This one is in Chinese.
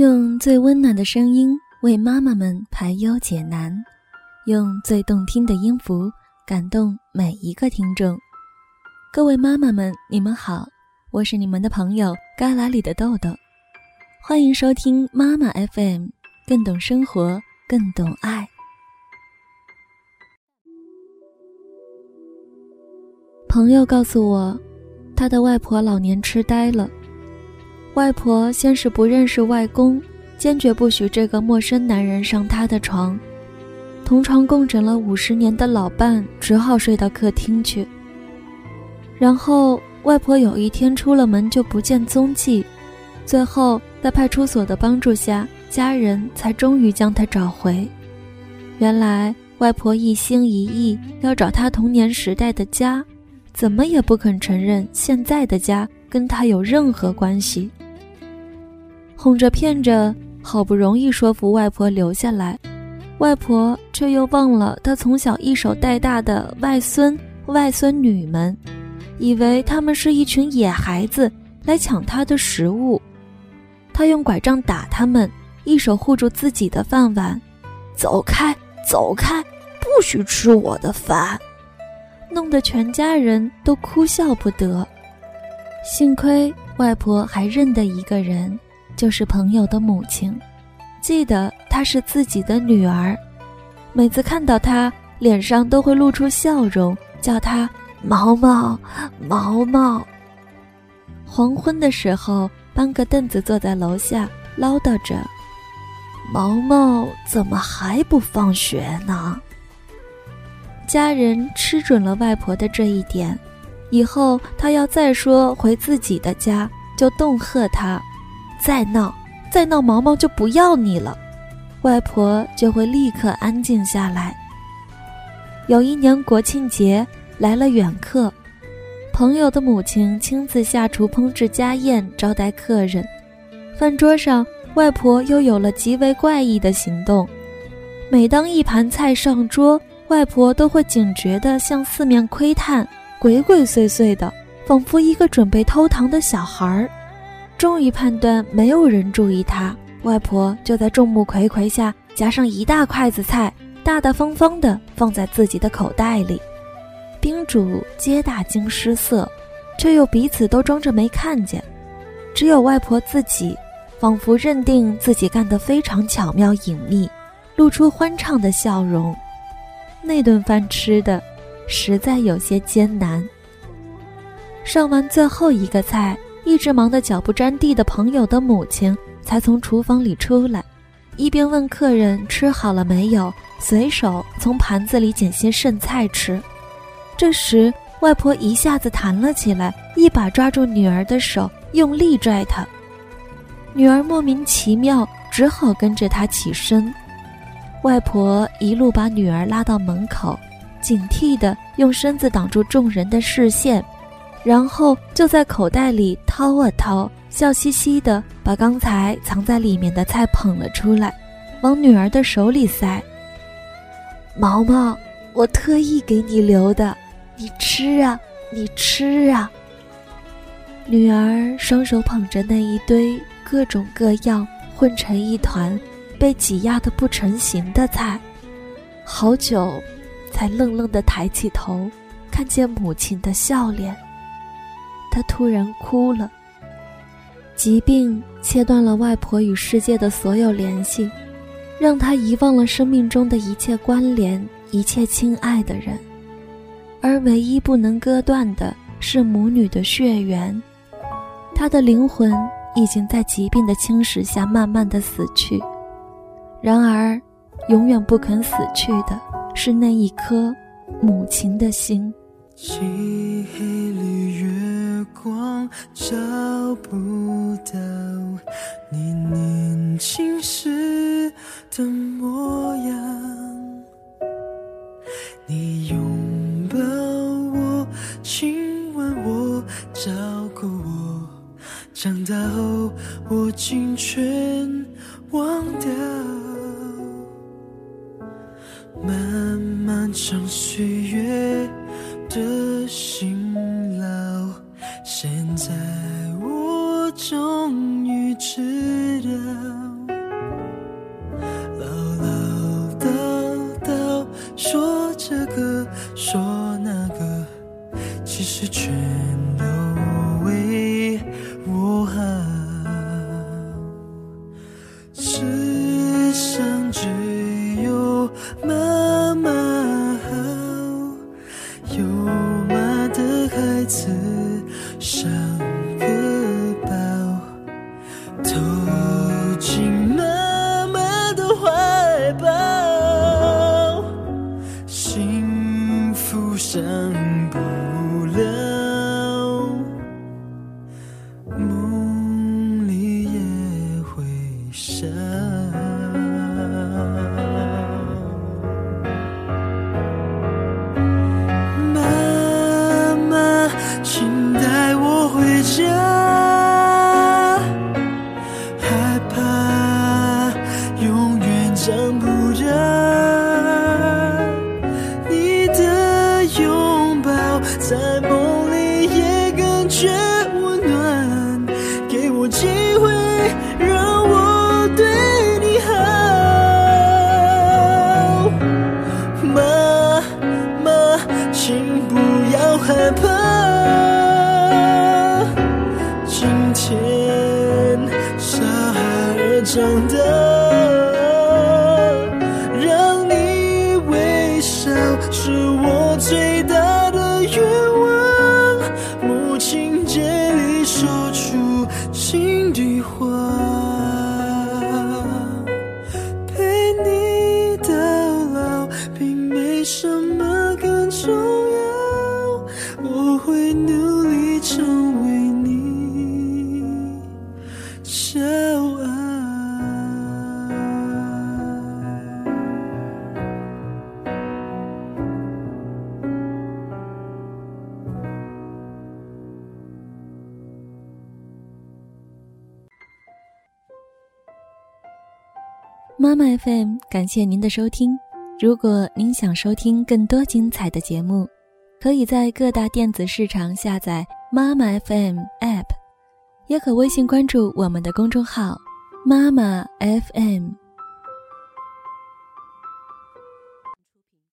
用最温暖的声音为妈妈们排忧解难，用最动听的音符感动每一个听众。各位妈妈们，你们好，我是你们的朋友旮旯里的豆豆，欢迎收听妈妈 FM，更懂生活，更懂爱。朋友告诉我，他的外婆老年痴呆了。外婆先是不认识外公，坚决不许这个陌生男人上她的床。同床共枕了五十年的老伴只好睡到客厅去。然后外婆有一天出了门就不见踪迹，最后在派出所的帮助下，家人才终于将她找回。原来外婆一心一意要找她童年时代的家，怎么也不肯承认现在的家跟她有任何关系。哄着骗着，好不容易说服外婆留下来，外婆却又忘了她从小一手带大的外孙、外孙女们，以为他们是一群野孩子来抢她的食物。她用拐杖打他们，一手护住自己的饭碗：“走开，走开，不许吃我的饭！”弄得全家人都哭笑不得。幸亏外婆还认得一个人。就是朋友的母亲，记得她是自己的女儿，每次看到她，脸上都会露出笑容，叫她毛毛，毛毛。黄昏的时候，搬个凳子坐在楼下，唠叨着：“毛毛怎么还不放学呢？”家人吃准了外婆的这一点，以后她要再说回自己的家，就恫吓她。再闹，再闹，毛毛就不要你了，外婆就会立刻安静下来。有一年国庆节来了远客，朋友的母亲亲自下厨烹制家宴招待客人。饭桌上，外婆又有了极为怪异的行动。每当一盘菜上桌，外婆都会警觉地向四面窥探，鬼鬼祟祟的，仿佛一个准备偷糖的小孩儿。终于判断没有人注意他，外婆就在众目睽睽下夹上一大筷子菜，大大方方地放在自己的口袋里。宾主皆大惊失色，却又彼此都装着没看见。只有外婆自己，仿佛认定自己干得非常巧妙隐秘，露出欢畅的笑容。那顿饭吃的实在有些艰难。上完最后一个菜。一直忙得脚不沾地的朋友的母亲才从厨房里出来，一边问客人吃好了没有，随手从盘子里捡些剩菜吃。这时，外婆一下子弹了起来，一把抓住女儿的手，用力拽她。女儿莫名其妙，只好跟着她起身。外婆一路把女儿拉到门口，警惕地用身子挡住众人的视线。然后就在口袋里掏啊掏，笑嘻嘻的把刚才藏在里面的菜捧了出来，往女儿的手里塞。毛毛，我特意给你留的，你吃啊，你吃啊。女儿双手捧着那一堆各种各样混成一团、被挤压的不成形的菜，好久，才愣愣的抬起头，看见母亲的笑脸。他突然哭了。疾病切断了外婆与世界的所有联系，让他遗忘了生命中的一切关联、一切亲爱的人，而唯一不能割断的是母女的血缘。他的灵魂已经在疾病的侵蚀下慢慢的死去，然而，永远不肯死去的是那一颗母亲的心。漆黑里，找不到你年轻时的模样。你拥抱我，亲吻我，照顾我，长大后我竟全忘掉。漫漫长岁月。的心你知道唠唠叨叨说这个说那个其实全梦里也会笑。妈妈，请带我回家，害怕永远长不大。你的拥抱在梦里也感觉上的妈妈 FM，感谢您的收听。如果您想收听更多精彩的节目，可以在各大电子市场下载妈妈 FM App，也可微信关注我们的公众号“妈妈 FM”。